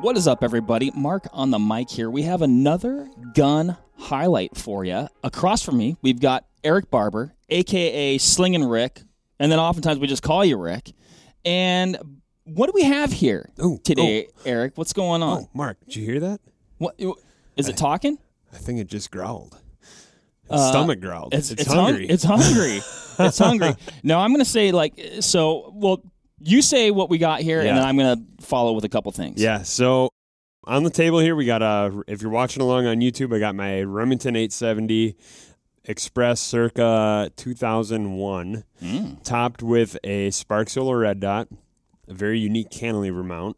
What is up, everybody? Mark on the mic here. We have another gun highlight for you. Across from me, we've got Eric Barber, aka Slingin' Rik, and then oftentimes we just call you Rik. And what do we have here Oh, today, Eric? What's going on? Oh, Mark, did you hear that? What is it talking? I think it just growled. Its stomach growled. It's, Uh, hung- hungry. it's hungry. it's hungry. No, I'm going to say like so. Well, you say what we got here, Yeah. and then I'm going to follow with a couple things. yeah. So on the table here, we got uh If you're watching along on YouTube, I got my Remington 870 Express circa 2001, Mm. topped with a SPARC Solar Red Dot, a very unique cantilever mount,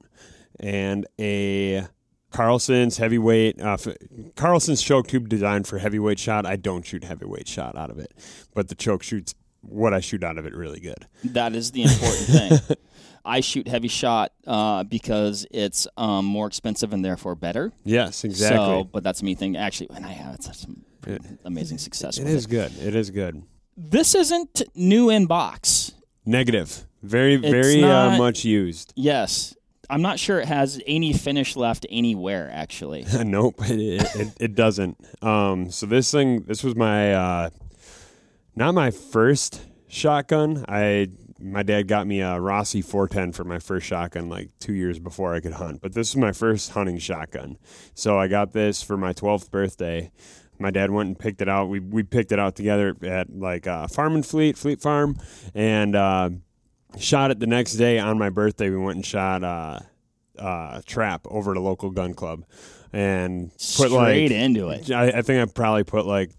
and a Carlson's heavyweight. Uh, f- Carlson's choke tube designed for heavyweight shot. I don't shoot heavyweight shot out of it, but the choke shoots what I shoot out of it really good. That is the important thing. I shoot heavy shot uh, because it's um, more expensive and therefore better. Yes, exactly. So, but that's me thing. Actually, and I have some It- amazing success. It is good. It is good. This isn't new in box. Negative. Very, very not- uh, much used. Yes, I'm not sure it has any finish left anywhere. Actually, nope, it, it, it, it doesn't. Um, so this thing, this was my, uh, not my first shotgun. I my dad got me a Rossi 410 for my first shotgun like two years before I could hunt. But this was my first hunting shotgun. So I got this for my 12th birthday. My dad went and picked it out. We we picked it out together at like uh, Farm and Fleet, Fleet Farm, and uh, shot it the next day on my birthday. We went and shot uh, uh, trap over at a local gun club, and put straight like into it. I, I think I probably put like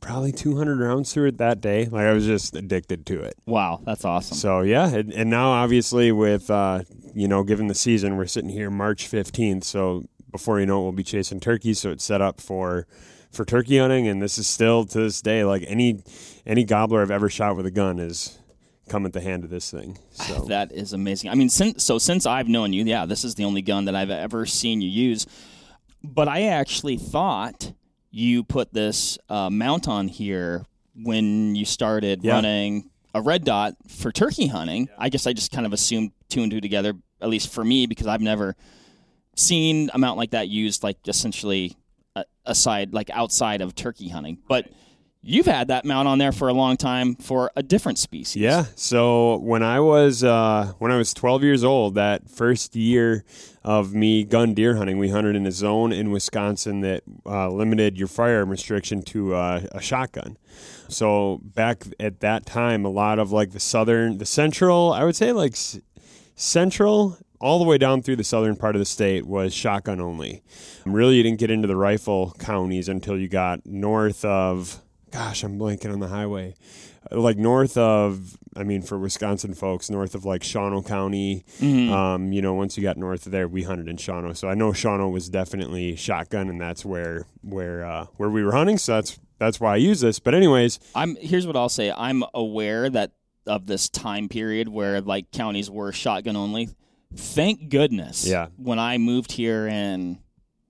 probably 200 rounds through it that day. Like I was just addicted to it. Wow, that's awesome. So yeah, and, and now obviously with uh, you know, given the season, we're sitting here March 15th. So before you know it, we'll be chasing turkeys. So it's set up for for turkey hunting, and this is still to this day like any any gobbler I've ever shot with a gun is come at the hand of this thing. So That is amazing. I mean, since so since I've known you, yeah, this is the only gun that I've ever seen you use. But I actually thought you put this uh, mount on here when you started Yeah. running a red dot for turkey hunting. I guess I just kind of assumed two and two together, at least for me, because I've never seen a mount like that used, like essentially uh, aside, like outside of turkey hunting. But you've had that mount on there for a long time for a different species. Yeah. So when I was uh, when I was 12 years old, that first year of me gun deer hunting, we hunted in a zone in Wisconsin that uh, limited your firearm restriction to uh, a shotgun. So back at that time, a lot of like the southern, the central, I would say like s- central. All the way down through the southern part of the state was shotgun only. Really, you didn't get into the rifle counties until you got north of, gosh, I'm blanking on the highway like north of I mean for Wisconsin folks north of like Shawano County Mm-hmm. um you know once you got north of there we hunted in Shawano so I know Shawano was definitely shotgun and that's where where uh where we were hunting so that's that's why I use this but anyways I'm here's what I'll say. I'm aware that of this time period where like counties were shotgun only. Thank goodness. Yeah. When I moved here and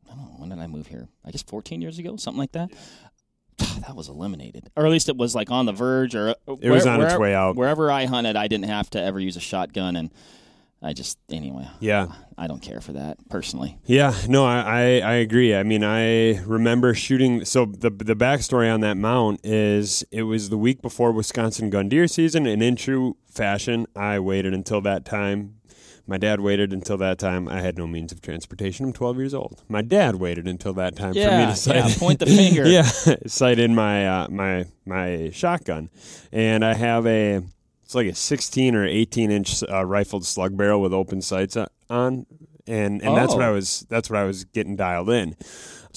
I don't know, when did I move here? I guess 14 years ago, something like that. That was eliminated, or at least it was like on the verge, or uh, It was on its way out. Wherever I hunted, I didn't have to ever use a shotgun, and I just anyway. yeah I don't care for that personally. Yeah, no, I, I, I agree. I mean, I remember shooting. So the the backstory on that mount is it was the week before Wisconsin gun deer season, and in true fashion, I waited until that time. My dad waited until that time. I had no means of transportation. I'm 12 years old. My dad waited until that time for me to sight. yeah, point the finger. yeah, sight in my uh, my my shotgun, and I have a it's like a 16 or 18 inch uh, rifled slug barrel with open sights on, and and that's what Oh. I was that's what I was getting dialed in.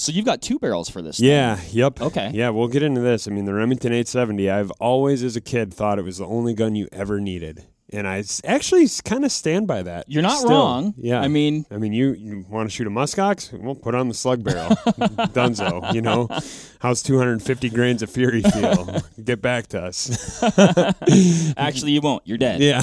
So you've got two barrels for this. thing. Yeah, yep. Okay. Yeah, we'll get into this. I mean, the Remington 870. I've always, as a kid, thought it was the only gun you ever needed, and I s- actually kind of stand by that. You're not still. wrong. Yeah. I mean, I mean, you, you want to shoot a muskox? Well, put on the slug barrel. Dunzo. You know, how's 250 grains of fury feel? Get back to us. actually, you won't. You're dead. yeah.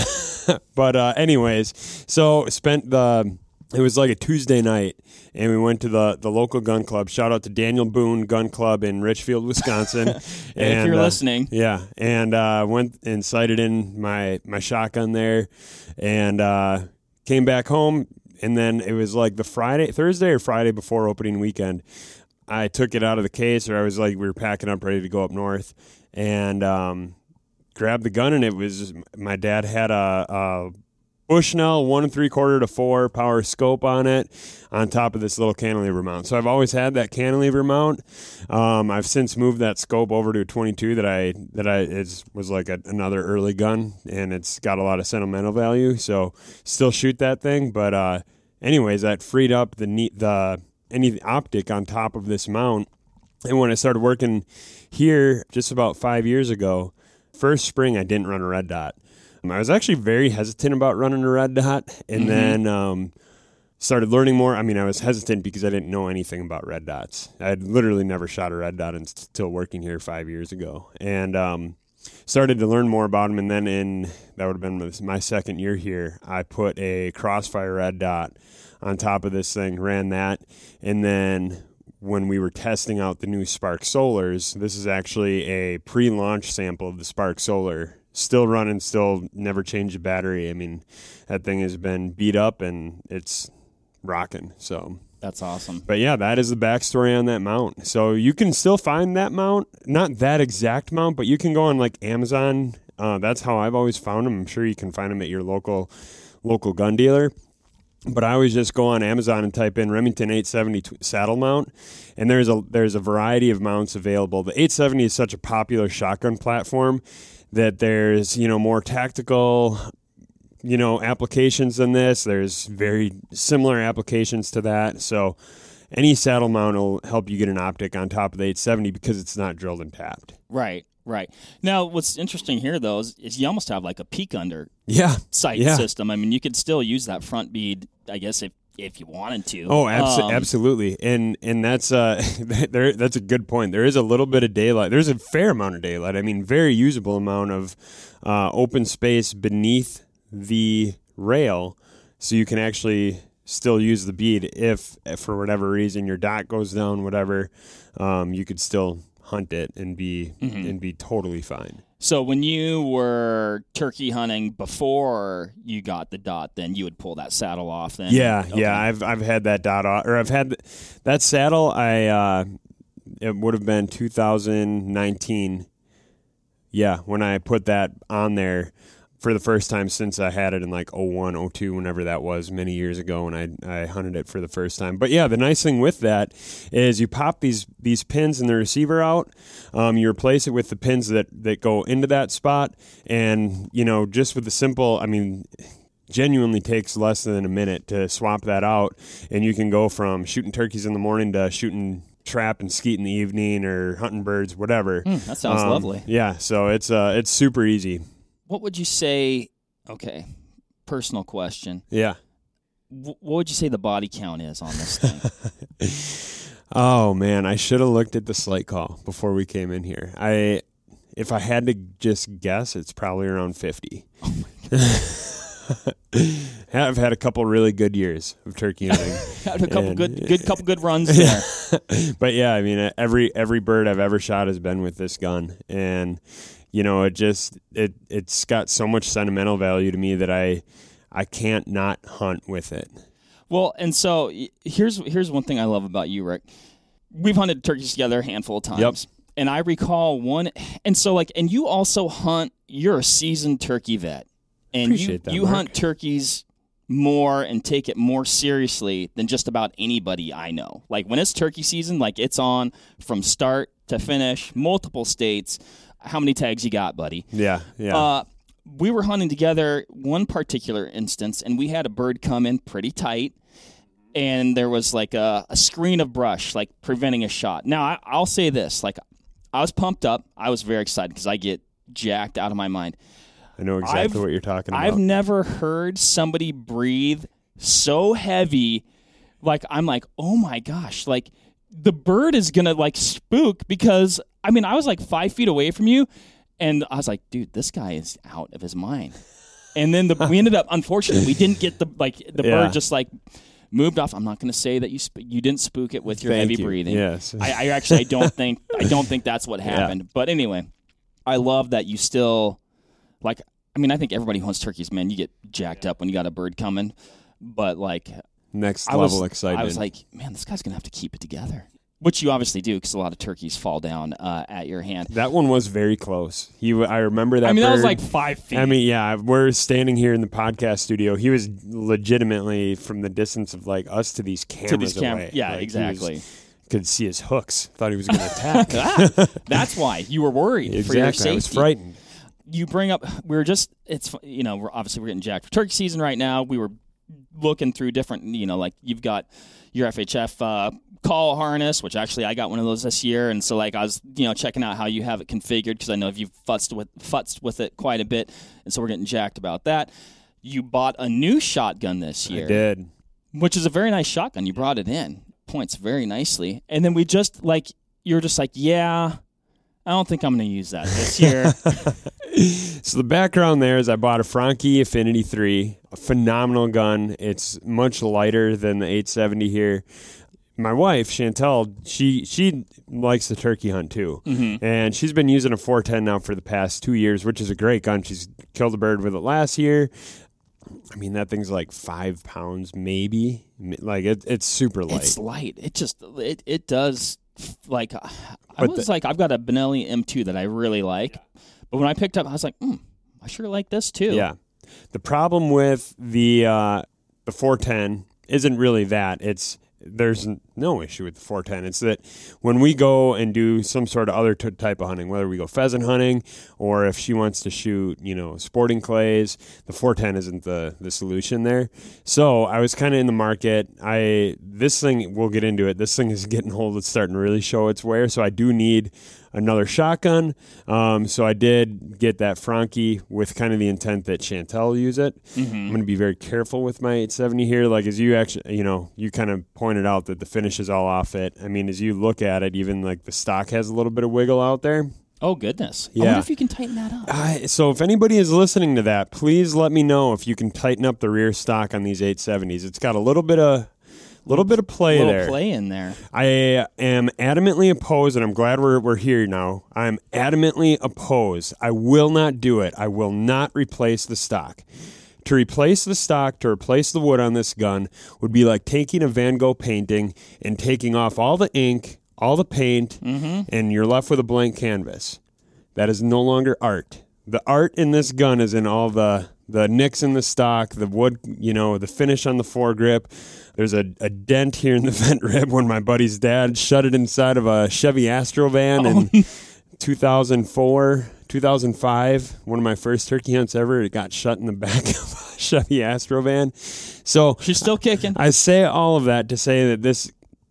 but uh, anyways, so spent the. It was like a Tuesday night, and we went to the, the local gun club. Shout out to Daniel Boone Gun Club in Richfield, Wisconsin. and, if you're uh, listening, yeah, and uh, went and sighted in my my shotgun there, and uh, came back home. and then it was like the Friday, Thursday or Friday before opening weekend. I took it out of the case, or I was like, we were packing up, ready to go up north, and um, grabbed the gun, and it was my dad had a, a Bushnell one and three quarter to four power scope on it, on top of this little cantilever mount. So I've always had that cantilever mount. Um, I've since moved that scope over to a 22 that I that I it was like a, another early gun, and it's got a lot of sentimental value. So still shoot that thing, but uh, anyways, that freed up the neat the any optic on top of this mount. And when I started working here just about five years ago, first spring I didn't run a red dot. Um, I was actually very hesitant about running a red dot, and mm-hmm. then um, started learning more. I mean, I was hesitant because I didn't know anything about red dots. I had literally never shot a red dot until working here five years ago, and um, started to learn more about them. And then in that would have been my second year here, I put a crossfire red dot on top of this thing, ran that, and then when we were testing out the new SPARC Solars, this is actually a pre-launch sample of the SPARC Solar. Still running, still never changed the battery. I mean, that thing has been beat up and it's rocking. So that's awesome. But yeah, that is the backstory on that mount. So you can still find that mount, not that exact mount, but you can go on like Amazon. Uh, that's how I've always found them. I'm sure you can find them at your local local gun dealer but I always just go on Amazon and type in Remington 870 saddle mount, and there's a there's a variety of mounts available. The 870 is such a popular shotgun platform that there's you know more tactical you know applications than this. There's very similar applications to that. So any saddle mount will help you get an optic on top of the 870 because it's not drilled and tapped. Right. Right. Now, what's interesting here, though, is, is you almost have like a peek under yeah. sight yeah. system. I mean, you could still use that front bead, I guess, if if you wanted to. Oh, abso- um, absolutely, and and that's uh, there. That's a good point. There is a little bit of daylight. There's a fair amount of daylight. I mean, very usable amount of uh, open space beneath the rail, so you can actually still use the bead if, if for whatever reason your dot goes down, whatever. Um, you could still hunt it and be mm-hmm. and be totally fine. So when you were turkey hunting before you got the dot, then you would pull that saddle off. Then yeah, okay. yeah, I've I've had that dot off, or I've had that saddle. I uh, it would have been 2019. Yeah, when I put that on there, for the first time since I had it in like 01, 02, whenever that was, many years ago when I, I hunted it for the first time. But yeah, the nice thing with that is you pop these these pins in the receiver out, um, you replace it with the pins that, that go into that spot, and you know, just with the simple, I mean, genuinely takes less than a minute to swap that out, and you can go from shooting turkeys in the morning to shooting trap and skeet in the evening or hunting birds, whatever. Mm, that sounds um, lovely. Yeah, so it's uh, it's super easy what would you say? Okay, personal question. Yeah. W- what would you say the body count is on this thing? oh man, I should have looked at the slate call before we came in here. I, if I had to just guess, it's probably around fifty. Oh I've had a couple really good years of turkey hunting. had a couple and, good, good couple good runs there. but yeah, I mean, every every bird I've ever shot has been with this gun, and you know, it just it it's got so much sentimental value to me that I I can't not hunt with it. Well, and so here's here's one thing I love about you, Rik. We've hunted turkeys together a handful of times. Yep. And I recall one and so like and you also hunt you're a seasoned turkey vet. And Appreciate you that, you Mark. hunt turkeys more and take it more seriously than just about anybody I know. Like when it's turkey season, like it's on from start to finish, multiple states how many tags you got, buddy? Yeah, yeah. Uh, we were hunting together one particular instance, and we had a bird come in pretty tight, and there was like a, a screen of brush, like preventing a shot. Now, I, I'll say this: like, I was pumped up. I was very excited because I get jacked out of my mind. I know exactly I've, what you're talking about. I've never heard somebody breathe so heavy. Like I'm like, oh my gosh, like the bird is gonna like spook because I mean I was like five feet away from you, and I was like, dude, this guy is out of his mind. And then the, we ended up, unfortunately, we didn't get the like the yeah. bird just like moved off. I'm not going to say that you sp- you didn't spook it with your Thank heavy you. breathing. Yes, I, I, actually I don't think I don't think that's what happened. Yeah. But anyway, I love that you still like. I mean, I think everybody who hunts turkeys, man, you get jacked up when you got a bird coming. but like Next I level was, excitement. I was like, man, this guy's gonna have to keep it together, which you obviously do because a lot of turkeys fall down uh, at your hand. that one was very close. He, w- I remember that. I mean, that was like five feet. I mean, yeah, we're standing here in the podcast studio. He was legitimately from the distance of like us to these cameras to these cam- away. yeah, Like, he was- exactly. could see his hooks. Thought he was going to attack. Ah, that's why you were worried for your exactly. safety. I was frightened. you bring up we were just it's you know we're obviously we're getting jacked for turkey season right now we were looking through different you know like you've got your fhf uh, call harness which actually i got one of those this year. And so like i was you know checking out how you have it configured because i know you've futzed with futzed with it quite a bit. And so we're getting jacked about that. You bought a new shotgun this year. I did. which is a very nice shotgun. You brought it in. Points very nicely. And then we just like you're just like yeah i don't think i'm going to use that this year. So the background there is I bought a Franchi Affinity 3, a phenomenal gun. It's much lighter than the 870 here. My wife, Chantel, she she likes the turkey hunt too. And she's been using a 410 now for the past 2 years, which is a great gun. She's killed a bird with it last year. I mean, that thing's like 5 pounds maybe. Like it, it's super light. It's light. It just it it does like I But was the- like I've got a Benelli M2 that I really like, but when I picked up, I was like, mm, I sure like this too. Yeah. The problem with the uh, the 410 isn't really that. It's there's no issue with the 410. It's that when we go and do some sort of other t- type of hunting, whether we go pheasant hunting or if she wants to shoot, you know, sporting clays, the 410 isn't the the solution there. So I was kind of in the market. I this thing we'll get into it. This thing is getting old. It's starting to really show its wear. So I do need another shotgun. Um, so I did get that Franchi with kind of the intent that Chantel use it. I'm going to be very careful with my 870 here. Like as you actually, you know, you kind of pointed out that the finish is all off it. I mean, as you look at it, even like the stock has a little bit of wiggle out there. Oh goodness. I Yeah. wonder if you can tighten that up. I, so if anybody is listening to that, please let me know if you can tighten up the rear stock on these 870s. It's got a little bit of little bit of play little there. play in there. I am adamantly opposed, and I'm glad we're, we're here now. I'm adamantly opposed. I will not do it. I will not replace the stock. To replace the stock, to replace the wood on this gun, would be like taking a Van Gogh painting and taking off all the ink, all the paint, mm-hmm. and you're left with a blank canvas. That is no longer art. The art in this gun is in all the the nicks in the stock, the wood, you know, the finish on the foregrip. There's a, a dent here in the vent rib when my buddy's dad shut it inside of a Chevy Astro van oh, in 2004, 2005. One of my first turkey hunts ever. It got shut in the back of a Chevy Astro van. So She's still kicking. I say all of that to say that this,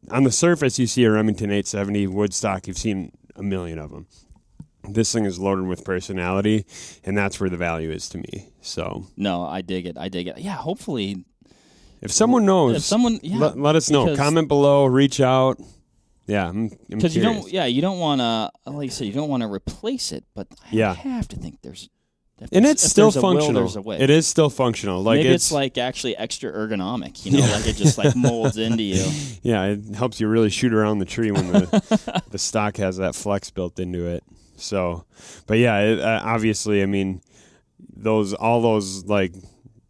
on the surface, you see a Remington 870 Woodstock. You've seen a million of them. This thing is loaded with personality, and that's where the value is to me. So, no, I dig it. I dig it. Yeah, hopefully if someone knows, if someone yeah, let, let us know. Comment below. Reach out. Yeah, because you don't yeah you don't want to like you said you don't want to replace it, but I Yeah. have to think there's and it's still will, functional. way. It is still functional. Like Maybe it's, it's, like actually extra ergonomic, you know, like it just like molds into you. yeah, it helps you really shoot around the tree when the the stock has that flex built into it. So, but yeah, it, uh, obviously, I mean, those all those like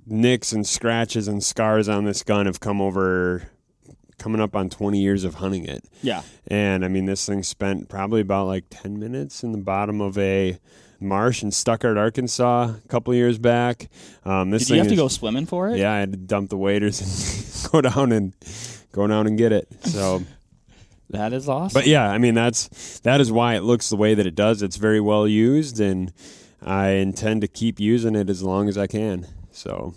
nicks and scratches and scars on this gun have come over coming up on 20 years of hunting it. Yeah. And I mean, this thing spent probably about like 10 minutes in the bottom of a marsh in Stuttgart, Arkansas, a couple years back. Um, this Did thing you have to go swimming for it? Yeah, I had to dump the waders and go down and go down and get it. So, That is awesome. but yeah, I mean that's that is why it looks the way that it does. It's very well used, and I intend to keep using it as long as I can. So,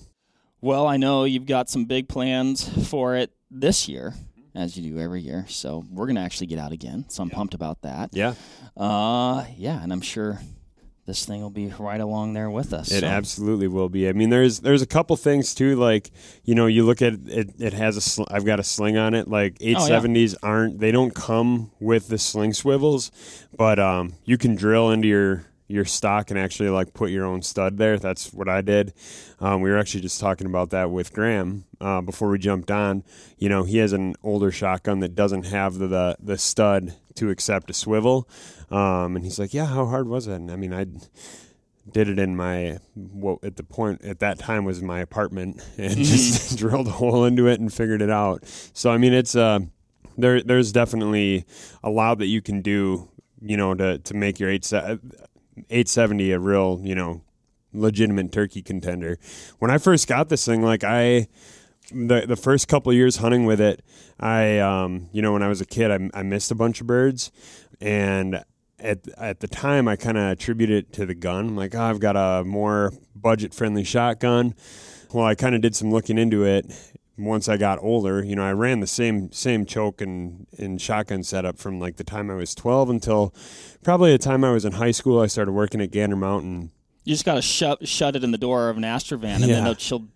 Well, I know you've got some big plans for it this year, as you do every year. So we're gonna actually get out again. So I'm pumped about that. yeah, Uh, yeah, and I'm sure this thing will be right along there with us. It so. absolutely will be. I mean, there's there's a couple things too. Like you know, you look at it. It has a. Sl- I've got a sling on it. Like Oh, yeah. 870s aren't. They don't come with the sling swivels, but um, you can drill into your your stock and actually like put your own stud there. That's what I did. Um, we were actually just talking about that with Graham uh, before we jumped on. You know, he has an older shotgun that doesn't have the the, the stud to accept a swivel, um, and he's like, "Yeah, how hard was it?" And I mean, I did it in my what at the point at that time was my apartment and just mm-hmm. drilled a hole into it and figured it out. So I mean, it's uh, there. There's definitely a lot that you can do you know, to, to make your eight set. 870 a real, you know, legitimate turkey contender. When I first got this thing, like I the the first couple years hunting with it, I um, you know, when I was a kid, I, I missed a bunch of birds and at, at the time, I kind of attribute it to the gun. I'm like, oh, I've got a more budget friendly shotgun. Well, I kind of did some looking into it, once I got older, you know, I ran the same same choke and, and shotgun setup from like the time I was 12 until probably the time I was in high school. I started working at Gander Mountain. You just got to shut shut it in the door of an Astrovan, and yeah. then she'll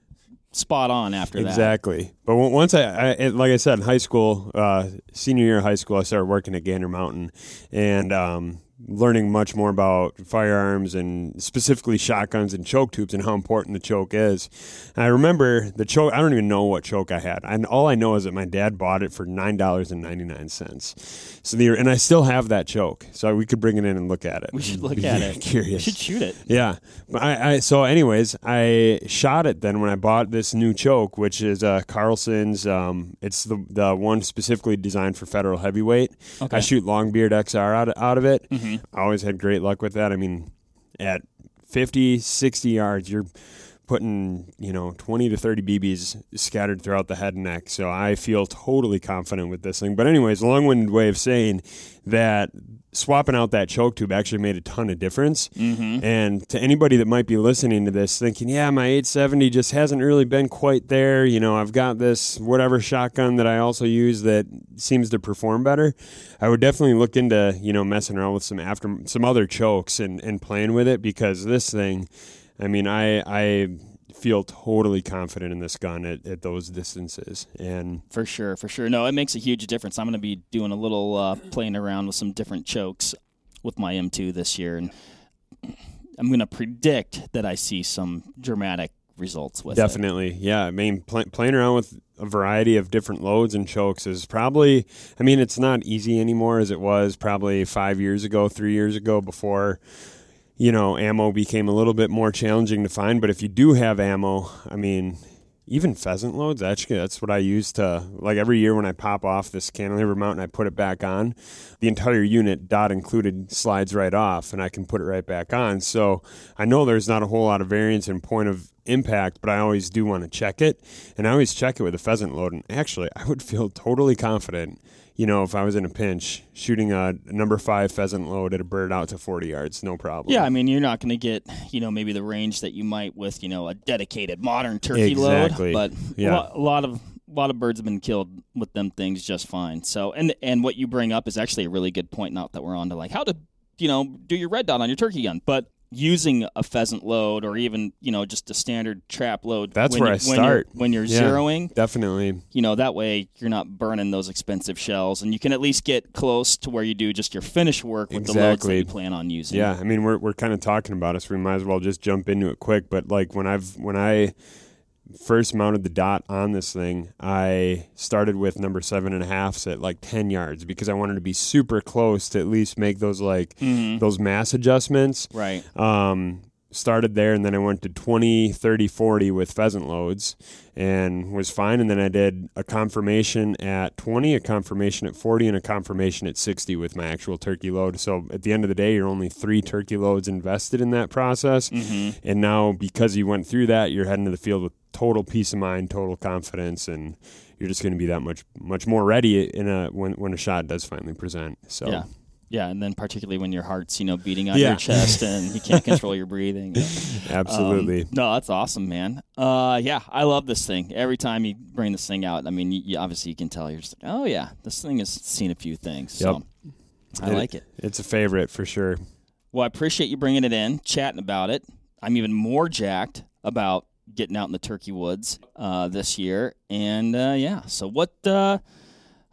spot on after that. Exactly. But once I, I, like I said, in high school, uh, senior year of high school, I started working at Gander Mountain, and um, learning much more about firearms and specifically shotguns and choke tubes and how important the choke is. And I remember the choke. I don't even know what choke I had, and all I know is that my dad bought it for nine dollars and ninety nine cents. So the and I still have that choke, so we could bring it in and look at it. We should look at it. Curious. We should shoot it. Yeah, but I, I so anyways, I shot it then when I bought this new choke, which is uh, Carlson's. Um, it's the the one specifically designed for federal heavyweight. Okay. I shoot Longbeard XR out, out of it. Mm-hmm. Mm-hmm. I always had great luck with that. I mean, at 50, 60 yards, you're putting, you know, 20 to 30 BBs scattered throughout the head and neck. So I feel totally confident with this thing. But, anyways, long winded way of saying that swapping out that choke tube actually made a ton of difference. Mm-hmm. And to anybody that might be listening to this thinking, yeah, my 870 just hasn't really been quite there. You know, I've got this whatever shotgun that I also use that seems to perform better. I would definitely look into, you know, messing around with some after some other chokes and, and playing with it because this thing, I mean, I, I, feel totally confident in this gun at, at those distances. And for sure, for sure, no, it makes a huge difference. I'm going to be doing a little uh, playing around with some different chokes with my M2 this year, and I'm going to predict that I see some dramatic results with definitely it. yeah i mean pl- playing around with a variety of different loads and chokes is probably i mean it's not easy anymore as it was probably five years ago three years ago before you know, ammo became a little bit more challenging to find. But if you do have ammo, I mean, even pheasant loads, actually, that's what I use to, like every year when I pop off this cantilever mount and I put it back on, the entire unit, dot included, slides right off and I can put it right back on. So I know there's not a whole lot of variance in point of impact, but I always do want to check it. And I always check it with a pheasant load. And actually, I would feel totally confident you know, if I was in a pinch, shooting a number five pheasant load at a bird out to 40 yards, no problem. Yeah, I mean, you're not going to get, you know, maybe the range that you might with, you know, a dedicated modern turkey exactly. load. But yeah. a lot of a lot of birds have been killed with them things just fine. So, and and what you bring up is actually a really good point. Not that we're on to like how to, you know, do your red dot on your turkey gun, but using a pheasant load or even you know just a standard trap load. That's where you, I start when you're, when you're yeah, zeroing. Definitely. You know that way you're not burning those expensive shells, and you can at least get close to where you do just your finish work with exactly. the loads that you plan on using. Yeah, I mean we're we're kind of talking about it, so we might as well just jump into it quick. But like when I've when I first mounted the dot on this thing, I started with number seven and a halfs at like 10 yards because I wanted to be super close to at least make those like mm-hmm. those mass adjustments. Right. Um, started there and then I went to 20, 30, 40 with pheasant loads and was fine. And then I did a confirmation at 20, a confirmation at 40, and a confirmation at 60 with my actual turkey load. So at the end of the day, you're only three turkey loads invested in that process. Mm-hmm. And now because you went through that, you're heading to the field with total peace of mind, total confidence, and you're just going to be that much much more ready in a when when a shot does finally present. So. Yeah. Yeah, and then particularly when your heart's you know beating out yeah. your chest and you can't control your breathing. Absolutely. Um, no, that's awesome, man. Uh, yeah, I love this thing. Every time you bring this thing out, I mean, you, you, obviously you can tell you're just like, oh yeah, this thing has seen a few things. Yep. So I it, like it. It's a favorite for sure. Well, I appreciate you bringing it in, chatting about it. I'm even more jacked about getting out in the turkey woods uh, this year. And uh, yeah, so what? Uh,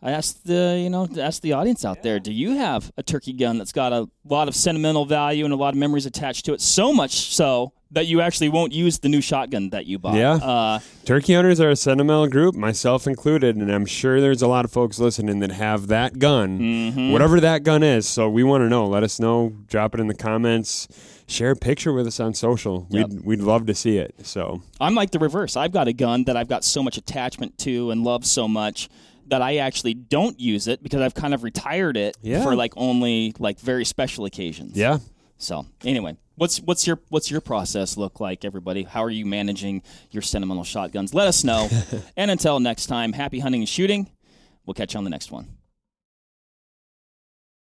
I asked the you know asked the audience out there, do you have a turkey gun that's got a lot of sentimental value and a lot of memories attached to it? So much so that you actually won't use the new shotgun that you bought. Yeah. Uh, turkey hunters are a sentimental group, myself included, and I'm sure there's a lot of folks listening that have that gun, mm-hmm. whatever that gun is. So we want to know. Let us know. Drop it in the comments share a picture with us on social. Yep. We'd we'd love to see it. So I'm like the reverse. I've got a gun that I've got so much attachment to and love so much that I actually don't use it because I've kind of retired it Yeah. for like only like very special occasions. yeah, So anyway, what's what's your what's your process look like, everybody? How are you managing your sentimental shotguns? Let us know. and until next time, happy hunting and shooting. We'll catch you on the next one.